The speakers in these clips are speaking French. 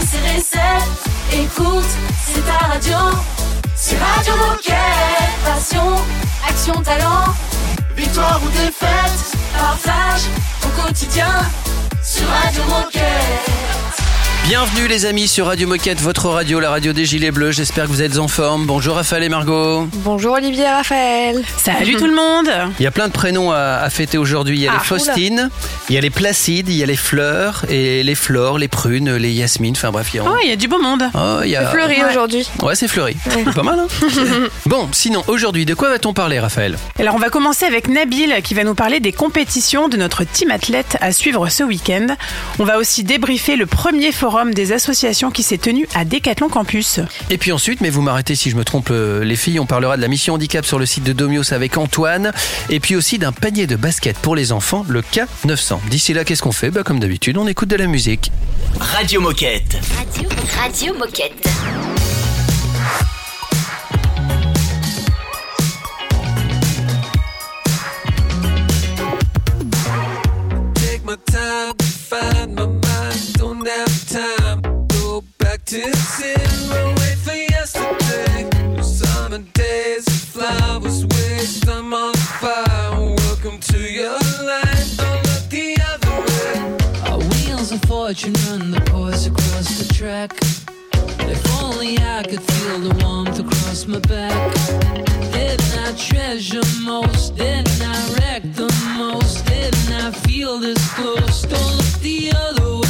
c'est recette. Écoute, c'est ta radio. C'est Radio Moquette. Passion, action, talent. Victoire ou défaite, partage au quotidien sur Radio Moquette. Bienvenue les amis sur Radio Moquette, votre radio, la radio des Gilets Bleus. J'espère que vous êtes en forme. Bonjour Raphaël et Margot. Bonjour Olivier et Raphaël. Salut tout le monde. Il y a plein de prénoms à, à fêter aujourd'hui. Il y a Ah, les Faustines, il y a les Placides, il y a les Fleurs et les Flores, les Prunes, les Yasmines. Enfin bref, il y a... Oh, il y a du beau monde. Oh, il y a... Fleuri aujourd'hui. Ouais, c'est fleuri. Pas mal, hein Bon, sinon, aujourd'hui, de quoi va-t-on parler, Raphaël? Alors on va commencer avec Nabil qui va nous parler des compétitions de notre team athlète à suivre ce week-end. On va aussi débriefer le premier forum des associations qui s'est tenu à Décathlon Campus. Et puis ensuite, mais vous m'arrêtez si je me trompe, euh, les filles, on parlera de la mission handicap sur le site de Domios avec Antoine, et puis aussi d'un panier de basket pour les enfants, le K900. D'ici là, qu'est-ce qu'on fait? Bah, Comme d'habitude, on écoute de la musique. Radio Moquette. Radio, Radio Moquette. Feel the warmth across my back. Didn't I treasure most? Didn't I wreck the most? Didn't I feel this close? Don't look the other way.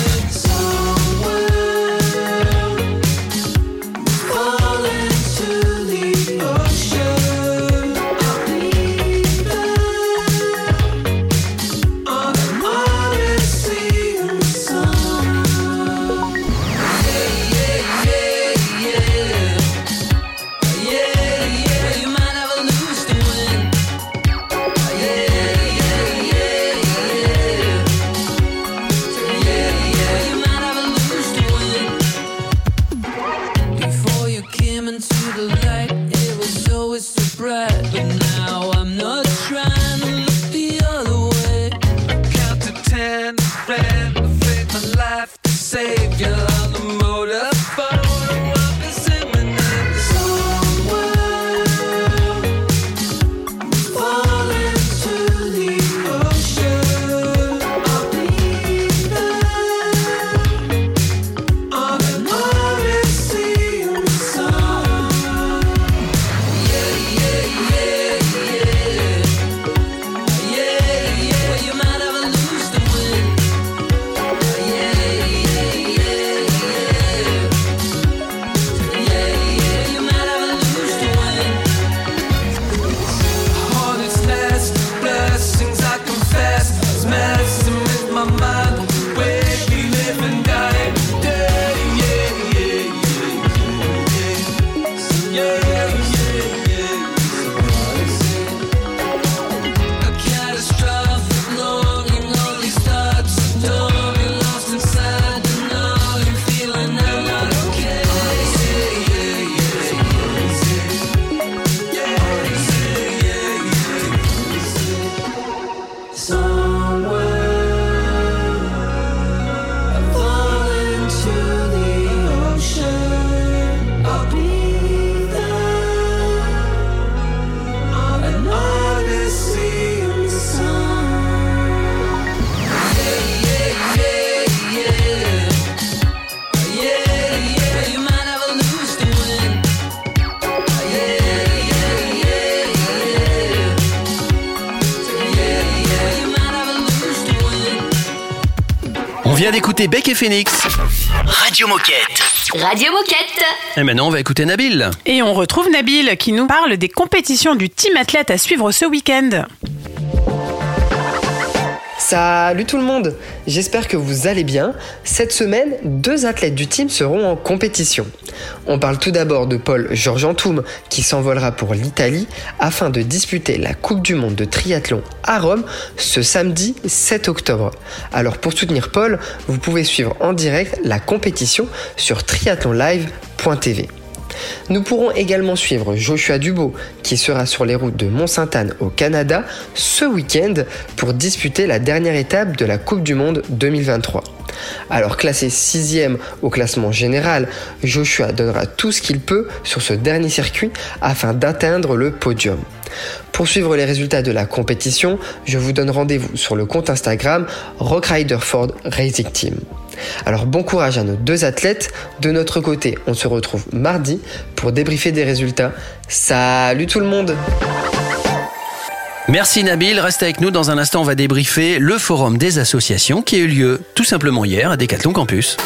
Vient d'écouter Beck et Phoenix. Radio Moquette. Radio Moquette. Et maintenant, on va écouter Nabil. Et on retrouve Nabil qui nous parle des compétitions du team athlète à suivre ce week-end. Salut tout le monde, j'espère que vous allez bien. Cette semaine, deux athlètes du team seront en compétition. On parle tout d'abord de Paul Georges Antoum qui s'envolera pour l'Italie afin de disputer la Coupe du Monde de triathlon à Rome ce samedi 7 octobre. Alors pour soutenir Paul, vous pouvez suivre en direct la compétition sur triathlonlive.tv. Nous pourrons également suivre Joshua Dubo qui sera sur les routes de Mont-Sainte-Anne au Canada ce week-end pour disputer la dernière étape de la Coupe du Monde 2023. Alors classé sixième au classement général, Joshua donnera tout ce qu'il peut sur ce dernier circuit afin d'atteindre le podium. Pour suivre les résultats de la compétition, je vous donne rendez-vous sur le compte Instagram Rockriderford Racing Team. Alors bon courage à nos deux athlètes. De notre côté, on se retrouve mardi pour débriefer des résultats. Salut tout le monde Merci Nabil, reste avec nous. Dans un instant, on va débriefer le forum des associations qui a eu lieu tout simplement hier à Decathlon Campus.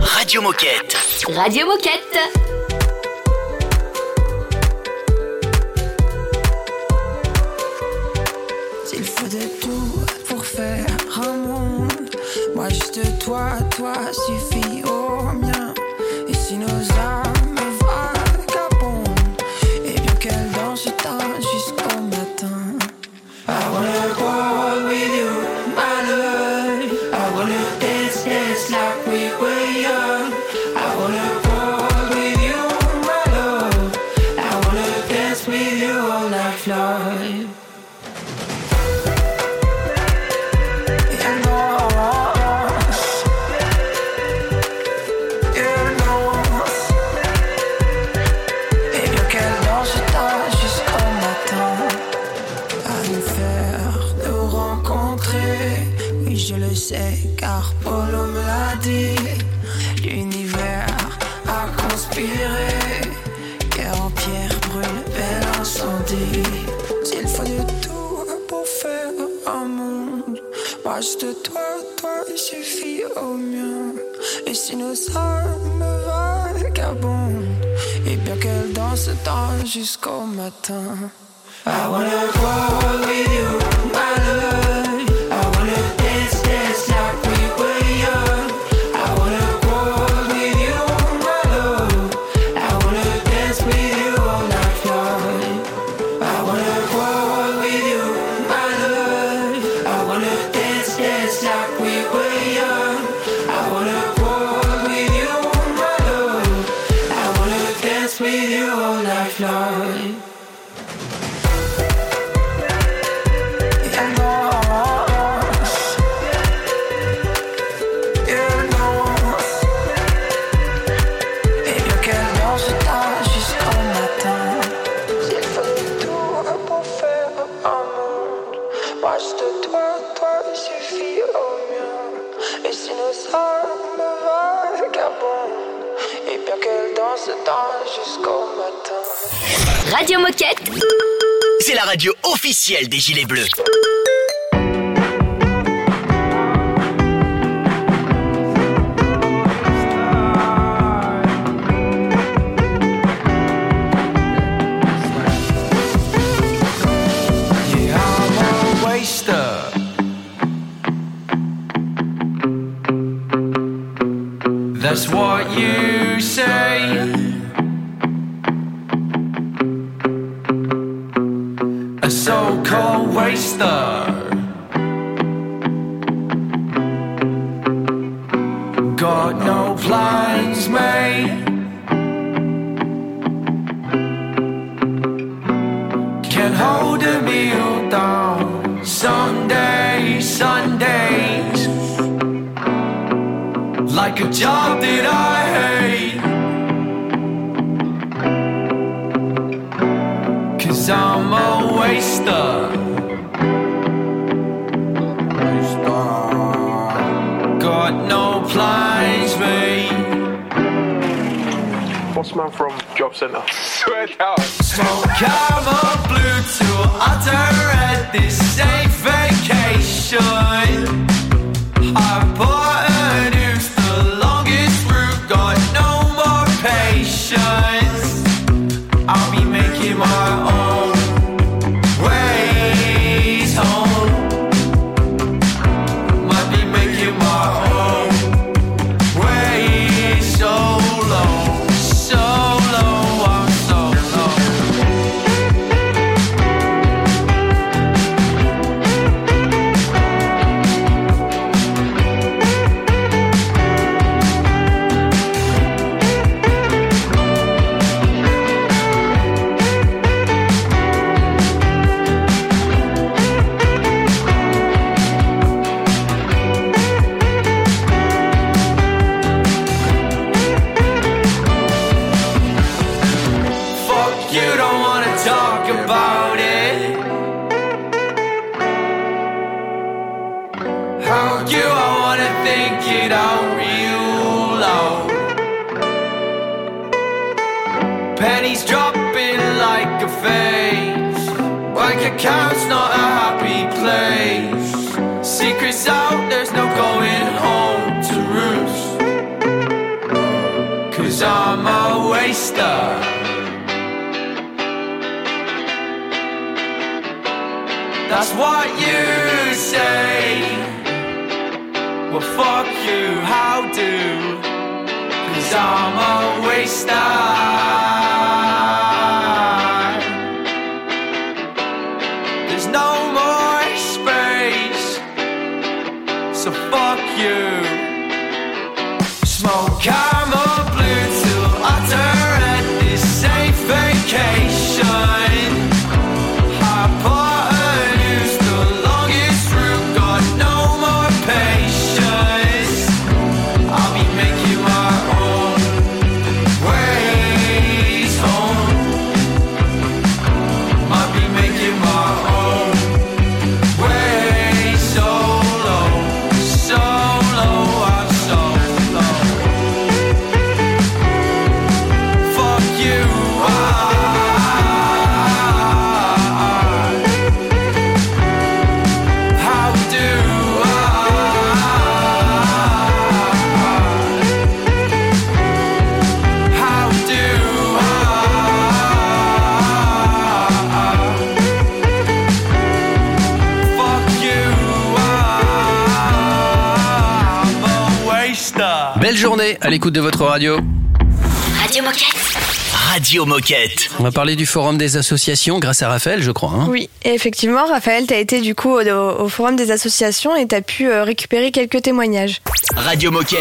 Radio Moquette. Radio Moquette. S'il faut de tout pour faire un monde, moi juste toi, toi suffit jusqu'au matin I wanna go with you, C'est la radio officielle des Gilets Bleus. L'écoute de votre radio. Radio Moquette. Radio Moquette. On va parler du forum des associations grâce à Raphaël, je crois. hein. Oui, et effectivement, Raphaël, tu as été du coup au, au forum des associations et tu as pu euh, récupérer quelques témoignages. Radio Moquette.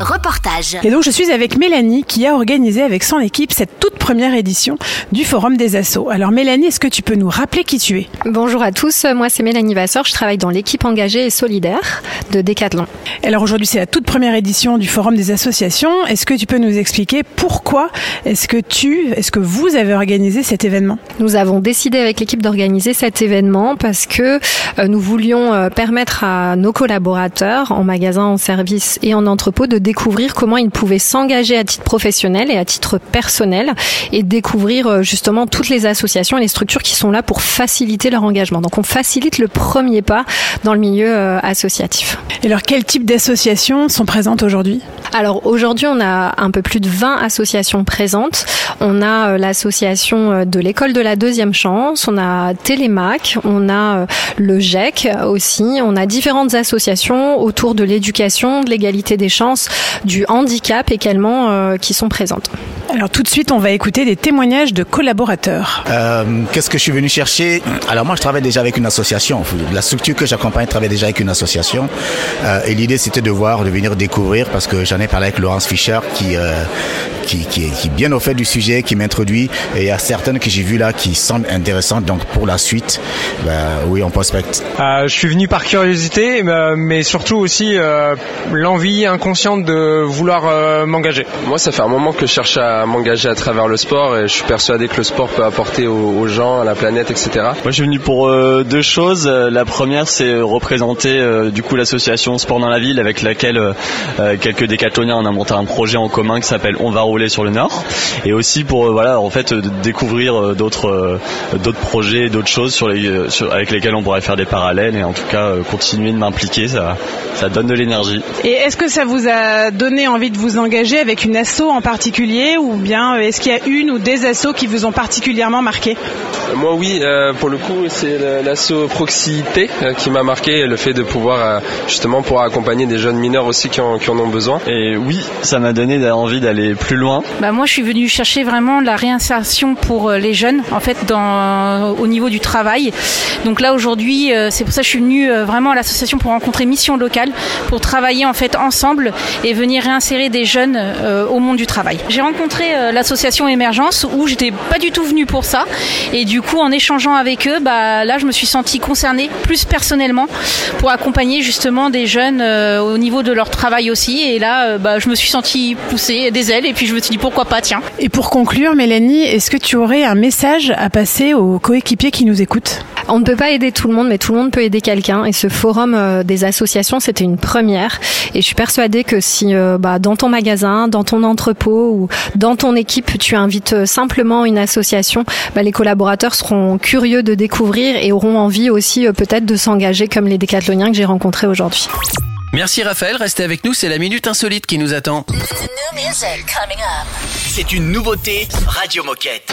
Reportage. Et donc je suis avec Mélanie qui a organisé avec son équipe cette toute première édition du Forum des Assos. Alors Mélanie, est-ce que tu peux nous rappeler qui tu es? Bonjour à tous, moi c'est Mélanie Vasseur, je travaille dans l'équipe engagée et solidaire de Decathlon. Alors aujourd'hui c'est la toute première édition du Forum des associations. Est-ce que tu peux nous expliquer pourquoi est-ce que tu, est-ce que vous avez organisé cet événement? Nous avons décidé avec l'équipe d'organiser cet événement parce que euh, nous voulions euh, permettre à nos collaborateurs en magasin, en service et en entrepôt de découvrir comment ils pouvaient s'engager à titre professionnel et à titre personnel et découvrir euh, justement toutes les associations et les structures qui sont là pour faciliter leur engagement. Donc on facilite le premier pas dans le milieu euh, associatif. Et alors quel type d'associations sont présentes aujourd'hui? Alors aujourd'hui, on a un peu plus de 20 associations présentes. On a euh, l'association de l'école de la deuxième chance, on a Télémac, on a le GEC aussi, on a différentes associations autour de l'éducation, de l'égalité des chances, du handicap également euh, qui sont présentes. Alors tout de suite, on va écouter des témoignages de collaborateurs. Euh, Qu'est-ce que je suis venu chercher? Alors moi, je travaille déjà avec une association. La structure que j'accompagne travaille déjà avec une association. Euh, et l'idée, c'était de voir, de venir découvrir, parce que j'en ai parlé avec Laurence Fischer, qui, euh, qui, qui, est, qui est bien au fait du sujet, qui m'introduit. Et il y a certaines que j'ai vues là qui semblent intéressantes. Donc pour la suite, ben, oui, on prospecte. Euh, je suis venu par curiosité, mais- mais surtout aussi euh, l'envie inconsciente de vouloir euh, m'engager. Moi, ça fait un moment que je cherche à m'engager à travers le sport et je suis persuadé que le sport peut apporter aux, aux gens, à la planète, etc. Moi, je suis venu pour euh, deux choses. Euh, La première, c'est représenter euh, du coup l'association Sport dans la ville, avec laquelle euh, quelques décathloniens on a monté un projet en commun qui s'appelle On va rouler sur le Nord, et aussi pour euh, voilà en fait découvrir d'autres euh, d'autres projets, d'autres choses sur les sur- avec lesquelles on pourrait faire des parallèles et en tout cas euh, continuer de m'impliquer. Ça ça donne de l'énergie. Et est-ce que ça vous a donné envie de vous engager avec une asso en particulier ou bien euh, est-ce qu'il y a une ou des assos qui vous ont particulièrement marqué Moi, oui, euh, pour le coup, c'est l'asso Proximité euh, qui m'a marqué, le fait de pouvoir euh, justement pouvoir accompagner des jeunes mineurs aussi qui en, qui en ont besoin. Et oui, ça m'a donné envie d'aller plus loin. Bah moi, je suis venue chercher vraiment la réinsertion pour euh, les jeunes, en fait, dans, au niveau du travail. Donc là, aujourd'hui, euh, c'est pour ça que je suis venue euh, vraiment à l'association pour rencontrer Mission Locale, pour travailler en fait ensemble et venir réinsérer des jeunes euh, au monde du travail. J'ai rencontré euh, l'association Émergence où j'étais pas du tout venue pour ça, et du coup, en échangeant avec eux, bah là, je me suis sentie concernée plus personnellement pour accompagner justement des jeunes euh, au niveau de leur travail aussi. Et là, euh, bah, je me suis sentie pousser des ailes, et puis je me suis dit pourquoi pas, tiens. Et pour conclure, Mélanie, est-ce que tu aurais un message à passer aux coéquipiers qui nous écoutent? On ne peut pas aider tout le monde, mais tout le monde peut aider quelqu'un. Et ce forum euh, des associations, c'était une première. Et je suis persuadée que si euh, bah, dans ton magasin, dans ton entrepôt ou dans ton équipe, tu invites euh, simplement une association, bah, les collaborateurs seront curieux de découvrir et auront envie aussi euh, peut-être de s'engager comme les décathloniens que j'ai rencontrés aujourd'hui. Merci Raphaël, restez avec nous, c'est la minute insolite qui nous attend. C'est une nouveauté Radio Moquette.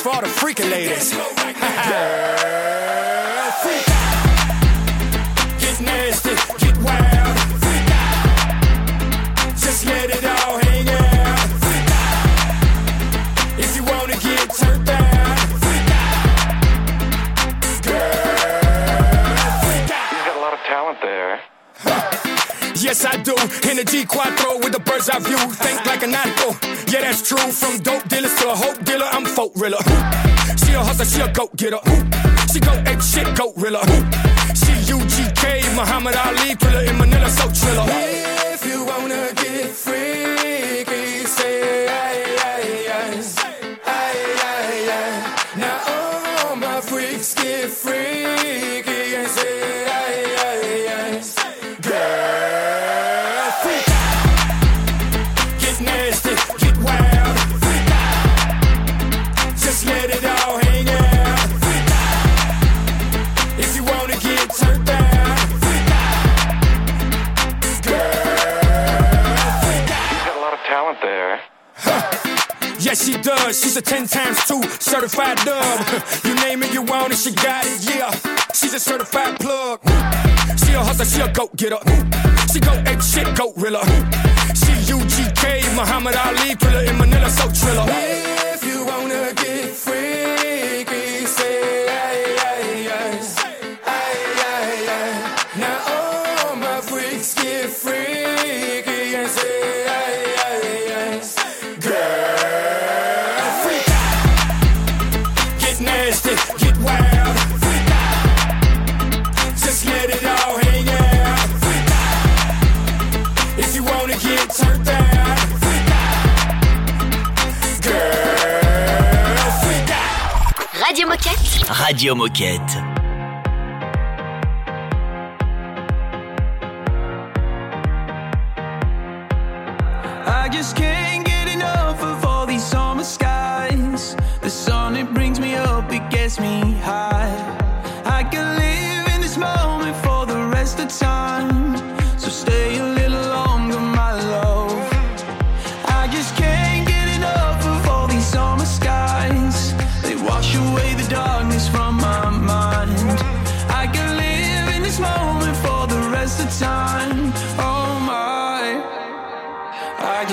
for all the freaking ladies. Yes, I do. In the G4 with the bird's eye view. Think like a narco. Yeah, that's true. From dope dealers to a hope dealer, I'm folk riller. She a hustler, she a goat getter. She go ape shit, goat riller. She UGK, Muhammad Ali, thriller in Manila, so triller. If you wanna get freaky, she does. She's a 10 times 2 certified dub. You name it, you want it, she got it, yeah. She's a certified plug. She a hustler, she a goat getter. She go ape shit, goat riller. She UGK, Muhammad Ali, thriller in Manila, so triller. If you wanna get freaky, Radio Moquette.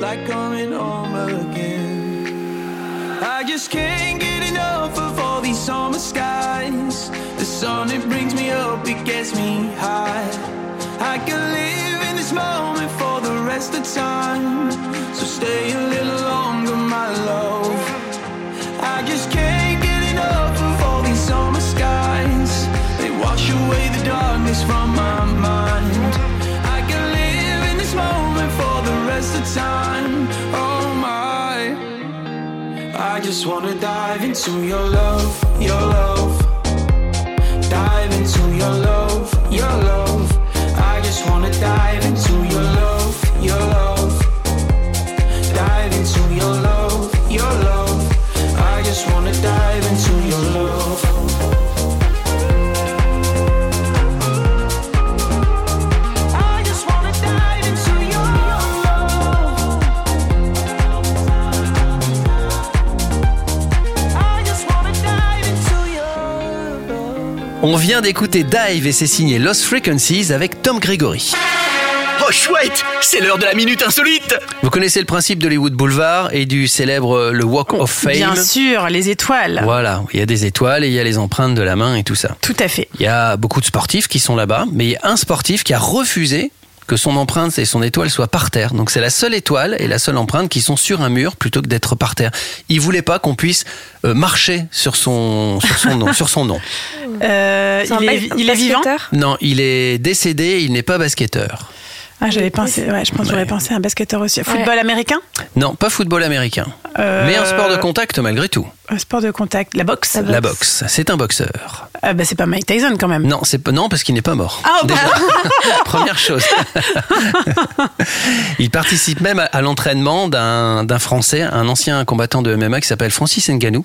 Like coming home again. I just can't get enough of all these summer skies. The sun, it brings me up, it gets me high. I can live in this moment for the rest of time. So stay a little longer, my love. Time. Oh my. I just wanna dive into your love, your love. Dive into your love, your love. I just wanna dive into your love, your love. Dive into your love, your love. I just wanna dive into your love. On vient d'écouter Dive et c'est signé Lost Frequencies avec Tom Gregory. Oh chouette, c'est l'heure de la minute insolite. Vous connaissez le principe d'Hollywood Boulevard et du célèbre euh, le Walk of Fame? Bien sûr, les étoiles. Voilà, il y a des étoiles et il y a les empreintes de la main et tout ça. Tout à fait. Il y a beaucoup de sportifs qui sont là-bas, mais il y a un sportif qui a refusé que son empreinte et son étoile soient par terre. Donc c'est la seule étoile et la seule empreinte qui sont sur un mur plutôt que d'être par terre. Il voulait pas qu'on puisse euh, marcher sur son sur son nom, sur son nom. Euh, un il, est, ba- il est vivant? Non, il est décédé, il n'est pas basketteur. Ah, j'avais pensé, ouais, je pense que j'aurais pensé à un basketteur aussi. Football américain? Non, pas football américain. Euh, Mais un sport de contact malgré tout. Un sport de contact. La boxe La boxe. C'est un boxeur. Ah, bah, c'est pas Mike Tyson quand même. Non, c'est pas- non parce qu'il n'est pas mort. Ah, bah. Première chose. il participe même à, à l'entraînement d'un d'un Français, un ancien combattant de MMA qui s'appelle Francis Ngannou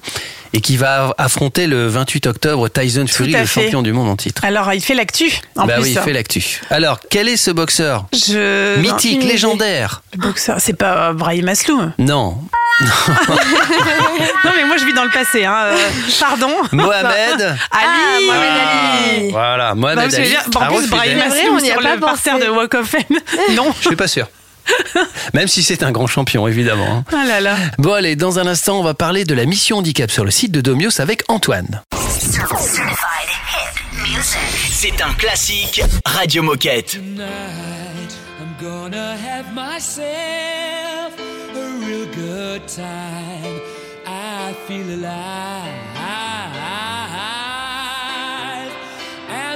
et qui va affronter le 28 octobre Tyson Fury, le fait. champion du monde en titre. Alors, il fait l'actu, en bah plus. oui, il fait l'actu. Alors, quel est ce boxeur Je... Mythique, non, légendaire. Le boxeur, c'est pas euh, Brahim Asloum. Non. non, mais moi, je vis dans le passé. Hein. euh, pardon. Mohamed. Ali. Ah, Mohamed Ali. Voilà, Bah, Mohamed veux Ali. dire, en plus. Brahim Asloum sur pas le parterre de Walk of Fame. non. Je suis pas sûr. Même si c'est un grand champion, évidemment. hein. Ah là là. Bon, allez, dans un instant, on va parler de la mission handicap sur le site de Domios avec Antoine. C'est un classique Radio Moquette. Tonight, I'm gonna have myself a real good time. I feel alive.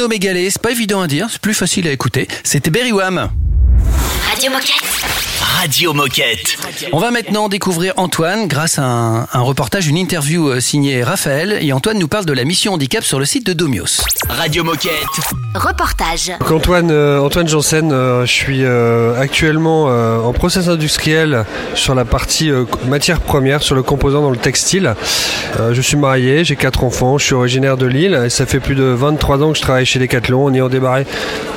monomégalée, c'est pas évident à dire, c'est plus facile à écouter. C'était Berry Wham. Radio Moquette. Radio Moquette. On va maintenant découvrir Antoine grâce à un, un reportage, une interview euh, signée Raphaël. Et Antoine nous parle de la mission handicap sur le site de Domios. Radio Moquette. Reportage. Donc Antoine, euh, Antoine Janssen, euh, je suis euh, actuellement euh, en process industriel sur la partie euh, matière première, sur le composant dans le textile. Euh, je suis marié, j'ai quatre enfants, je suis originaire de Lille et ça fait plus de 23 ans que je travaille chez Decathlon en ayant démarré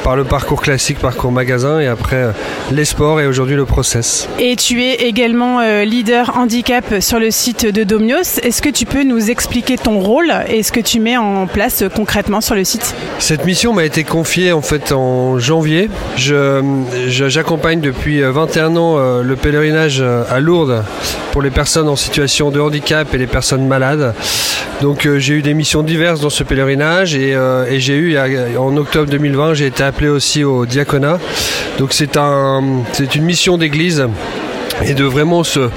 par le parcours classique, parcours magasin et après euh, les sports et aujourd'hui le process. Et tu es également euh, leader handicap sur le site de Domios. Est-ce que tu peux nous expliquer ton rôle et ce que tu mets en place euh, concrètement sur le site? Cette mission m'a été confiée en fait en janvier. J'accompagne depuis euh, 21 ans euh, le pèlerinage euh, à Lourdes pour les personnes en situation de handicap et les personnes malades. Donc euh, j'ai eu des missions diverses dans ce pèlerinage et, euh, j'ai eu en octobre 2020 j'ai été appelé aussi au diaconat. Donc c'est un c'est une mission d'église et de vraiment se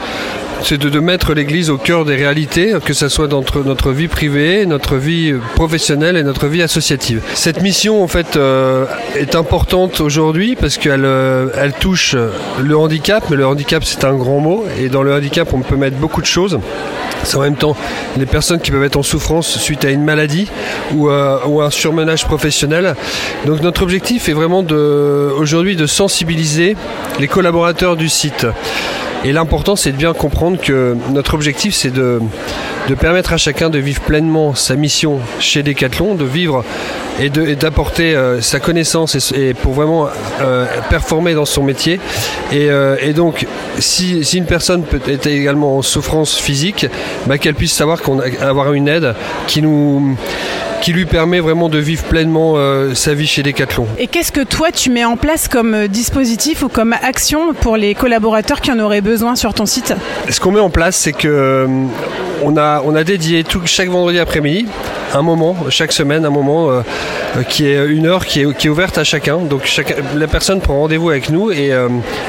c'est de, mettre l'Église au cœur des réalités, que ce soit dans notre, vie privée, notre vie professionnelle et notre vie associative. Cette mission, en fait, euh, est importante aujourd'hui parce qu'elle euh, touche le handicap, mais le handicap, c'est un grand mot, et dans le handicap, on peut mettre beaucoup de choses. C'est en même temps les personnes qui peuvent être en souffrance suite à une maladie ou, euh, ou un surmenage professionnel. Donc notre objectif est vraiment aujourd'hui de sensibiliser les collaborateurs du site. Et l'important, c'est de bien comprendre que notre objectif, c'est de, de permettre à chacun de vivre pleinement sa mission chez Decathlon, de vivre et d'apporter euh, sa connaissance et, pour vraiment euh, performer dans son métier. Et, euh, donc, si, une personne peut également en souffrance physique, bah, qu'elle puisse savoir qu'on a avoir une aide qui nous qui lui permet vraiment de vivre pleinement euh, sa vie chez Decathlon. Et qu'est-ce que toi tu mets en place comme euh, dispositif ou comme action pour les collaborateurs qui en auraient besoin sur ton site? Ce qu'on met en place, c'est que euh, on a, on a dédié tout, chaque vendredi après-midi un moment, chaque semaine, un moment euh, qui est une heure qui est, qui est ouverte à chacun. Donc chacun, la personne prend rendez-vous avec nous et euh,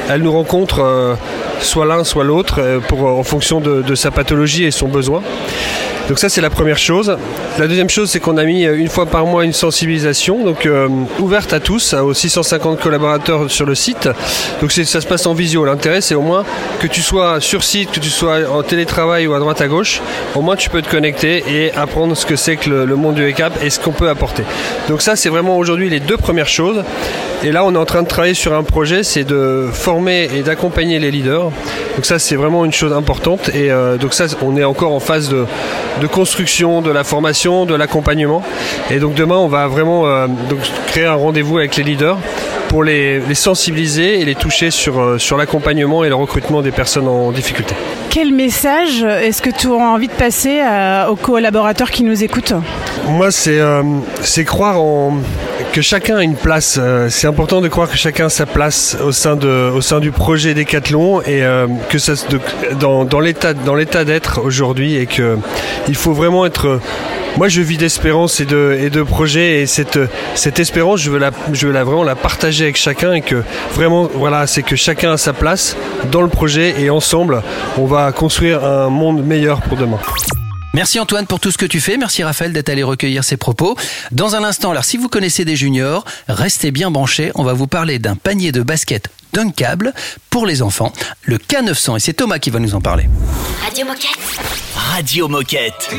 elle nous rencontre euh, soit l'un, soit l'autre pour en fonction de, de sa pathologie et son besoin. Donc ça c'est la première chose. La deuxième chose c'est qu'on a mis euh, une fois par mois une sensibilisation donc euh, ouverte à tous, aux 650 collaborateurs sur le site. Donc ça se passe en visio. L'intérêt c'est au moins que tu sois sur site, que tu sois en télétravail ou à droite à gauche, au moins tu peux te connecter et apprendre ce que c'est que le, le monde du handicap et ce qu'on peut apporter. Donc ça c'est vraiment aujourd'hui les deux premières choses. Et là on est en train de travailler sur un projet, c'est de former et d'accompagner les leaders. Donc ça c'est vraiment une chose importante et euh, donc ça on est encore en phase de, de construction, de la formation, de l'accompagnement. Et donc demain on va vraiment euh, donc créer un rendez-vous avec les leaders pour les, les sensibiliser et les toucher sur, euh, sur l'accompagnement et le recrutement des personnes en difficulté. Quel message est-ce que tu auras envie de passer à- aux collaborateurs qui nous écoutent? Moi, c'est euh, c'est croire en que chacun a une place. Euh, c'est important de croire que chacun a sa place au sein de au sein du projet Décathlon et euh, que ça de- dans dans l'état d'être aujourd'hui et que il faut vraiment être moi, je vis d'espérance et de, et de projets et cette, cette espérance, je veux, la, je veux la, vraiment la partager avec chacun et que vraiment, voilà, c'est que chacun a sa place dans le projet et ensemble, on va construire un monde meilleur pour demain. Merci Antoine pour tout ce que tu fais. Merci Raphaël d'être allé recueillir ces propos. Dans un instant, alors si vous connaissez des juniors, restez bien branchés. On va vous parler d'un panier de basket d'un câble pour les enfants, le K900. Et c'est Thomas qui va nous en parler. Radio Moquette. Radio Moquette.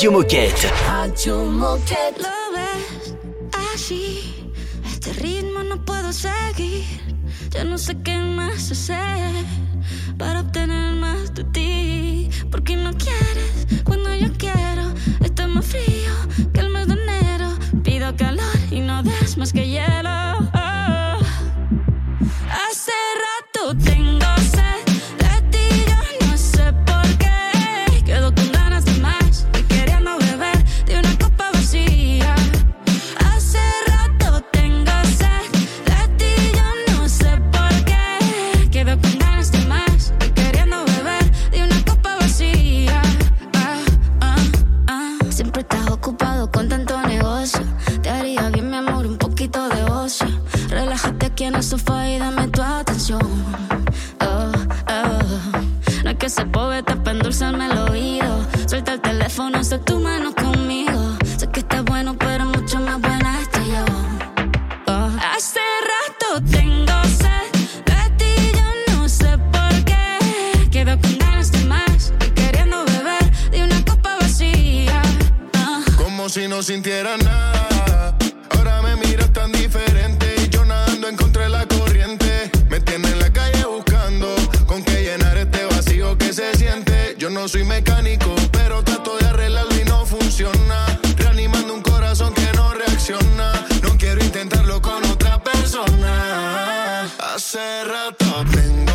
Radio Moquette. Radio Moquette. Lo ves? Así, a este ritmo no puedo seguir. Ya no sé qué más hacer. hace rato.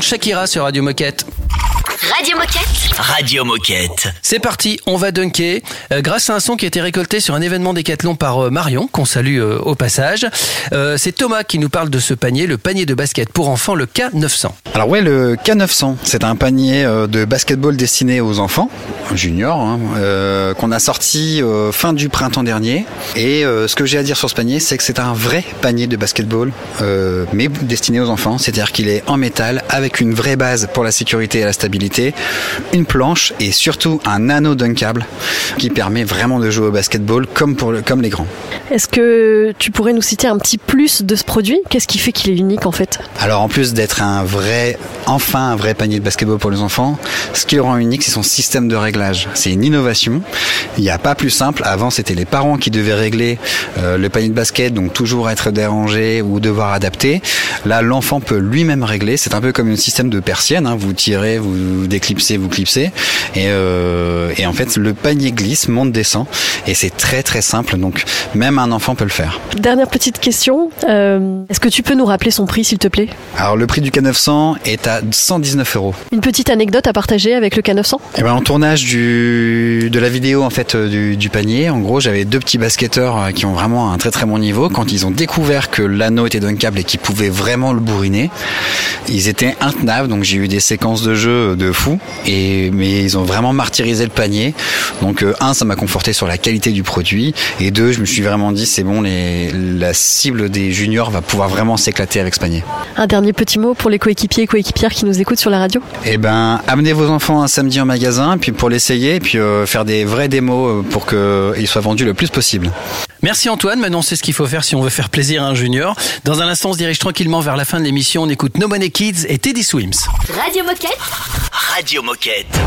Shakira sur Radio Moquette. Radio Moquette. Radio Moquette. C'est parti, on va dunker. Euh, grâce à un son qui a été récolté sur un événement décathlon par euh, Marion, qu'on salue euh, au passage. c'est Thomas qui nous parle de ce panier, le panier de basket pour enfants, le K900. Alors ouais, le K900, c'est un panier de basketball destiné aux enfants, juniors, hein, qu'on a sorti fin du printemps dernier. Et ce que j'ai à dire sur ce panier, c'est que c'est un vrai panier de basketball, mais destiné aux enfants. C'est-à-dire qu'il est en métal, avec une vraie base pour la sécurité et la stabilité planche et surtout un anneau dunkable qui permet vraiment de jouer au basketball comme, pour le- comme les grands. Est-ce que tu pourrais nous citer un petit plus de ce produit? Qu'est-ce qui fait qu'il est unique en fait? Alors en plus d'être un vrai, enfin un vrai panier de basketball pour les enfants, ce qui le rend unique, c'est son système de réglage. C'est une innovation. Il n'y a pas plus simple. Avant, c'était les parents qui devaient régler euh, le panier de basket, donc toujours être dérangé ou devoir adapter. Là, l'enfant peut lui-même régler. C'est un peu comme un système de persienne. hein. Vous tirez, vous déclipsez, vous clipsez, et, euh, et en fait, le panier glisse, monte, descend, et c'est très très simple. Donc même un enfant peut le faire. Dernière petite question, euh, est-ce que tu peux nous rappeler son prix s'il te plaît? Alors le prix du K900 est à 119 euros. Une petite anecdote à partager avec le K900 Eh ben, en tournage du, de la vidéo en fait euh, du, du panier, en gros, j'avais deux petits basketteurs qui ont vraiment un très très bon niveau. Quand ils ont découvert que l'anneau était dunkable et qu'ils pouvaient vraiment le bourriner, ils étaient intenables. Donc j'ai eu des séquences de jeu de fou. Et mais ils ont vraiment martyrisé le panier. Donc euh, un, ça m'a conforté sur la qualité du produit. Et deux, je me suis vraiment dit c'est bon, les, la cible des juniors va pouvoir vraiment s'éclater avec ce panier. Un dernier petit mot pour les coéquipiers et coéquipières qui nous écoutent sur la radio Eh ben, amenez vos enfants un samedi en magasin, puis pour l'essayer, puis euh, faire des vrais démos euh, pour qu'ils soient vendus le plus possible. Merci Antoine, maintenant c'est ce qu'il faut faire si on veut faire plaisir à un junior. Dans un instant, on se dirige tranquillement vers la fin de l'émission. On écoute No Money Kids et Teddy Swims. Radio Moquette Radio Moquette.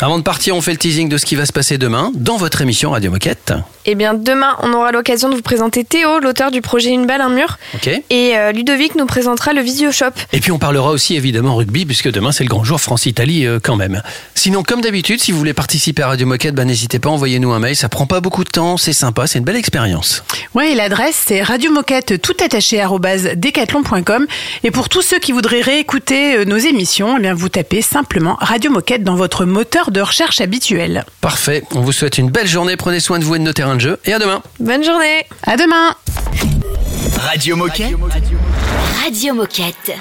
Avant de partir, on fait le teasing de ce qui va se passer demain dans votre émission Radio Moquette. Eh bien, demain, on aura l'occasion de vous présenter Théo, l'auteur du projet Une balle, un mur. Et euh, Ludovic nous présentera le Visio Shop. Et puis on parlera aussi évidemment rugby puisque demain c'est le grand jour France-Italie euh, quand même. Sinon comme d'habitude si vous voulez participer à Radio Moquette, bah, n'hésitez pas, envoyez-nous un mail, ça prend pas beaucoup de temps, c'est sympa, c'est une belle expérience. Ouais, et l'adresse c'est radiomoquette tout attaché arobase decathlon.com. Et pour tous ceux qui voudraient réécouter euh, nos émissions, eh bien vous tapez simplement Radio Moquette dans votre moteur de recherche habituel. Parfait, on vous souhaite une belle journée, prenez soin de vous et de nos terrains de jeu et à demain. Bonne journée. À demain. Radio Moquette. Radio Moquette.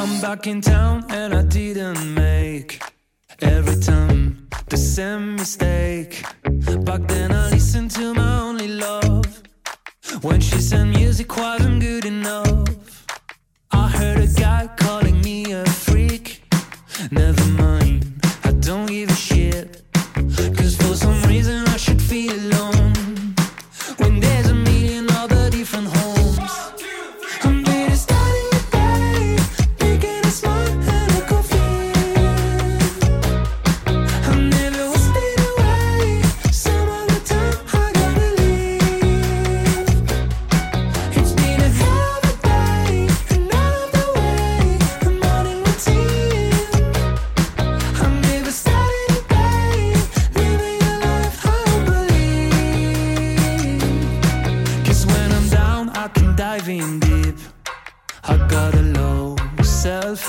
I'm back in town and I didn't make every time the same mistake. Back then I listened to my only love when she said music wasn't good enough. I heard a guy calling me a. Never mind, I don't give a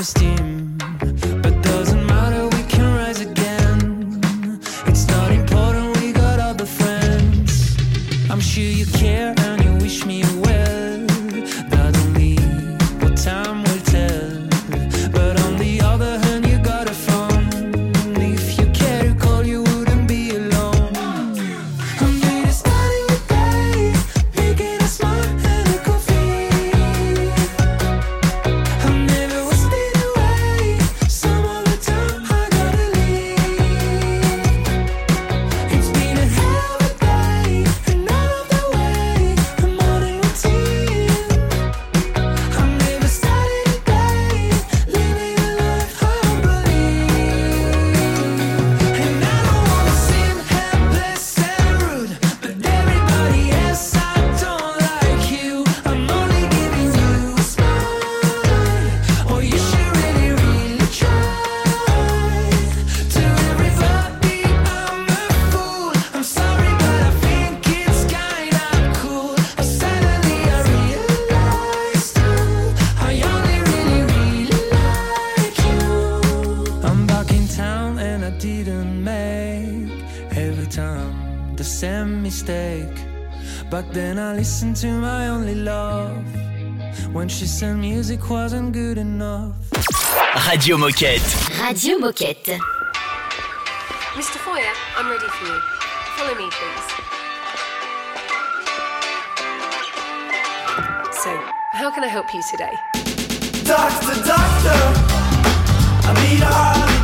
interesting wasn't good enough. Radio Moquette. Radio Moquette. Mr. Foyer, I'm ready for you. Follow me, please. So, how can I help you today? Doctor, doctor, I need a holiday.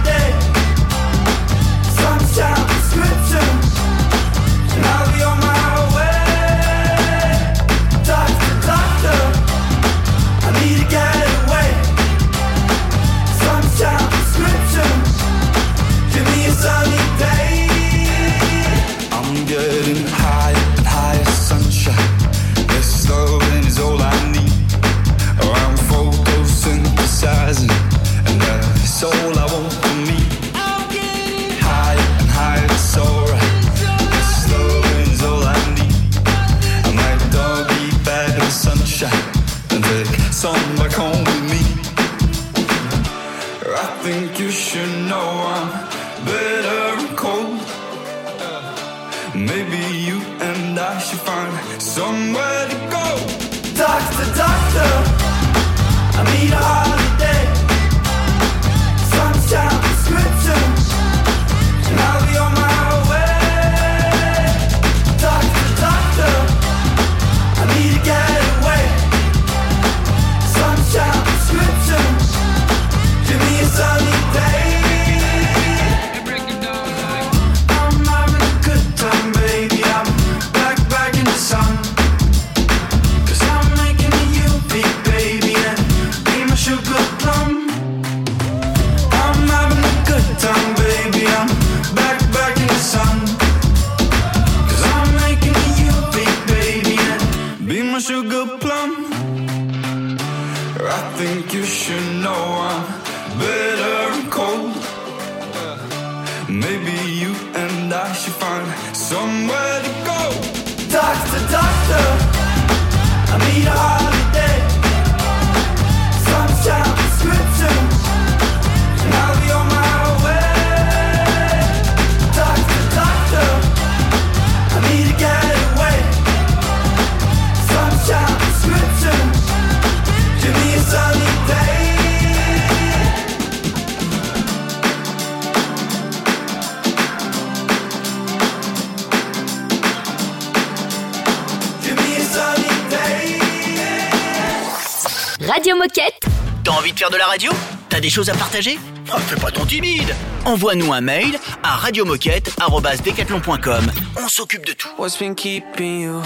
Radio Moquette. T'as envie de faire de la radio? T'as des choses à partager? Oh, Fais pas ton timide Envoie-nous un mail à radiomoquette.com. On s'occupe de tout. What's been keeping you?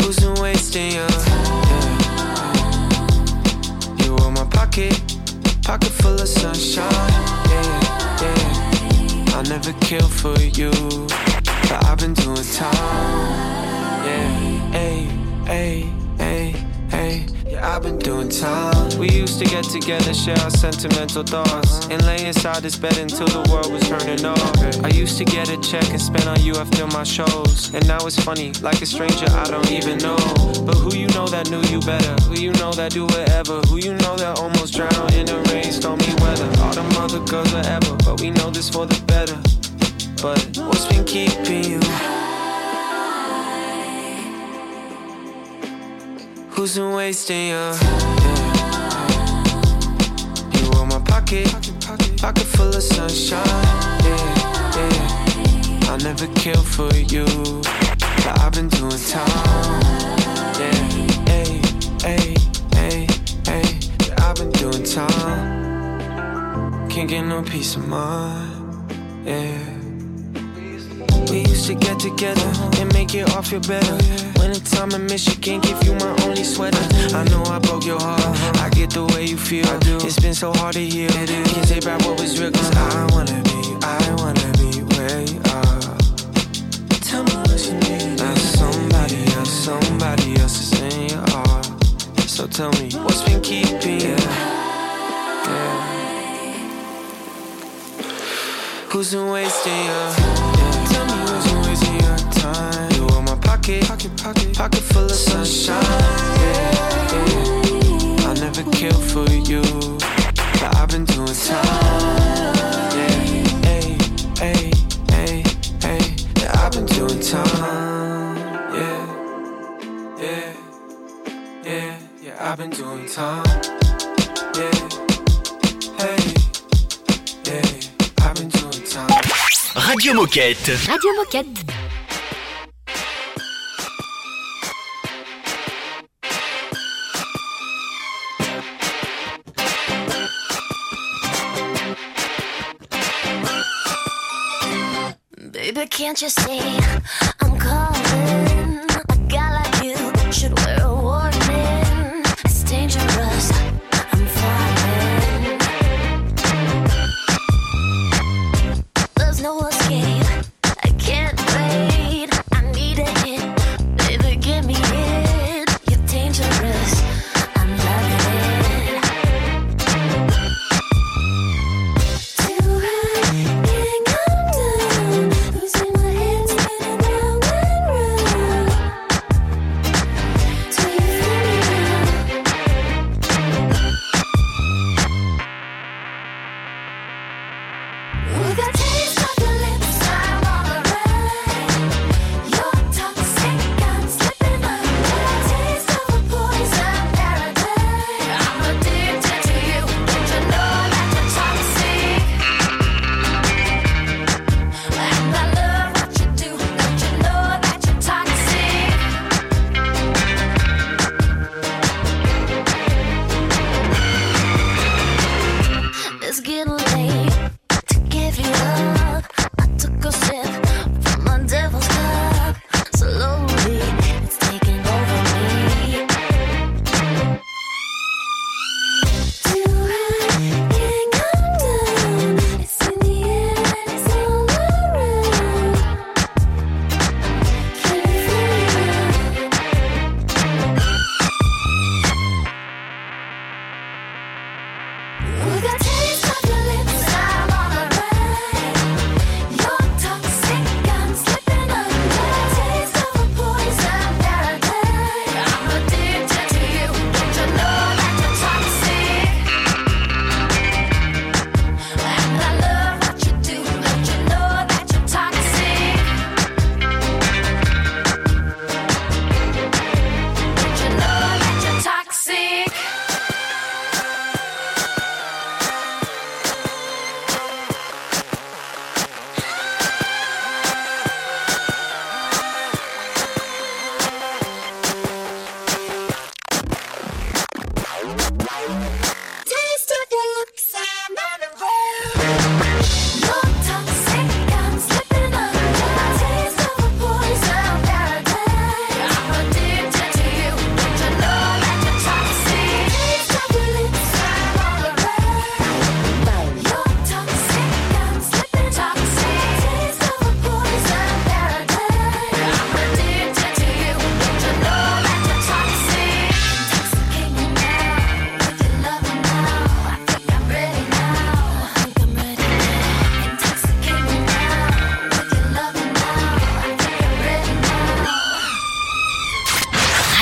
Who's been wasting you? Yeah. You were my pocket, pocket full of sunshine. Yeah, yeah. I'll never kill for you, but I've been doing time. Yeah, hey, hey, hey. Yeah, I've been doing time. We used to get together, share our sentimental thoughts, and lay inside this bed until the world was turning off. I used to get a check and spend on you after my shows, and now it's funny, like a stranger I don't even know. But who you know that knew you better? Who you know that do whatever? Who you know that almost drowned in the rain, stormy weather? All them other girls are ever, but we know this for the better. But what's been keeping you? Who's been wasting you? Yeah. You were my pocket, pocket full of sunshine. Yeah, yeah. I'll never kill for you, but I've been doing time. Yeah, hey, hey, hey, hey. Yeah, I've been doing time. Can't get no peace of mind. Yeah. We used to get together and make it all feel better. Wintertime in Michigan, give you my only sweater. I know I broke your heart. I get the way you feel. It's been so hard to heal. Can't take back what was real, cause I wanna be, I wanna be where you are. Tell me what you need. Now somebody else, somebody else is in your heart. So tell me, what's been keeping you? Yeah. Who's been wasting your yeah. pocket, pocket, pocket, pocket full of sunshine. Yeah, yeah. I never care for you, but I've been doing time. Yeah, hey, hey, hey, hey, yeah, I've been doing time. Yeah, I've been doing time. Yeah, hey, yeah, I've been doing time. Radio Moquette. Radio Moquette. Can't you see